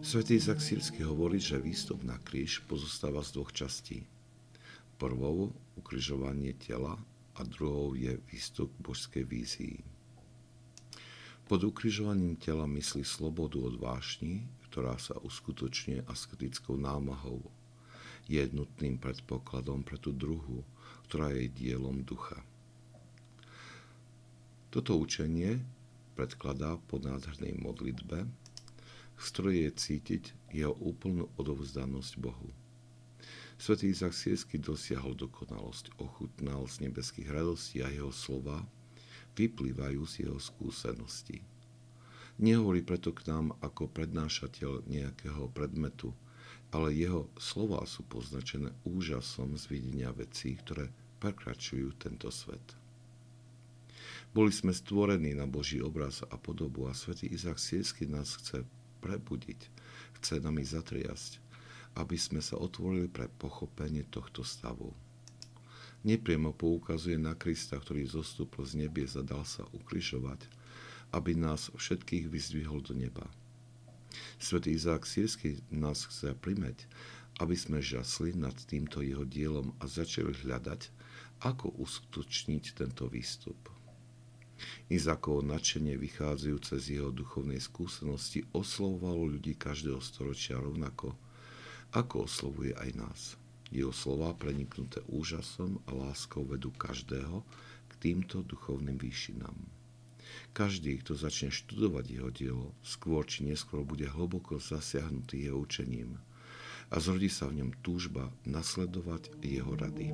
Svetý Izak Sírsky hovorí, že výstup na kríž pozostáva z dvoch častí. Prvou ukrižovanie tela a druhou je výstup božskej vízii. Pod ukrižovaním tela myslí slobodu od vášni, ktorá sa uskutočňuje asketickou námahou. Je nutným predpokladom pre tú druhú, ktorá je dielom ducha. Toto učenie predkladá po nádhernej modlitbe, z ktorej je cítiť jeho úplnú odovzdanosť Bohu. Svetý Izak Siesky dosiahol dokonalosť, ochutnal z nebeských radostí a jeho slova vyplývajú z jeho skúseností. Nehovorí preto k nám ako prednášateľ nejakého predmetu, ale jeho slova sú poznačené úžasom z videnia vecí, ktoré prekračujú tento svet. Boli sme stvorení na Boží obraz a podobu a svätý Izak Siesky nás chce prebudiť, chce nami zatriasť, aby sme sa otvorili pre pochopenie tohto stavu. Nepriemo poukazuje na Krista, ktorý zostúpil z nebies a dal sa ukrižovať, aby nás všetkých vyzdvihol do neba. Svetý Izák Sírsky nás chce primeť, aby sme žasli nad týmto jeho dielom a začali hľadať, ako uskutočniť tento výstup. Izákovo nadšenie vychádzajúce z jeho duchovnej skúsenosti oslovovalo ľudí každého storočia rovnako, ako oslovuje aj nás. Jeho slova preniknuté úžasom a láskou vedú každého k týmto duchovným výšinám. Každý, kto začne študovať jeho dielo, skôr či neskôr bude hlboko zasiahnutý jeho učením a zrodí sa v ňom túžba nasledovať jeho rady.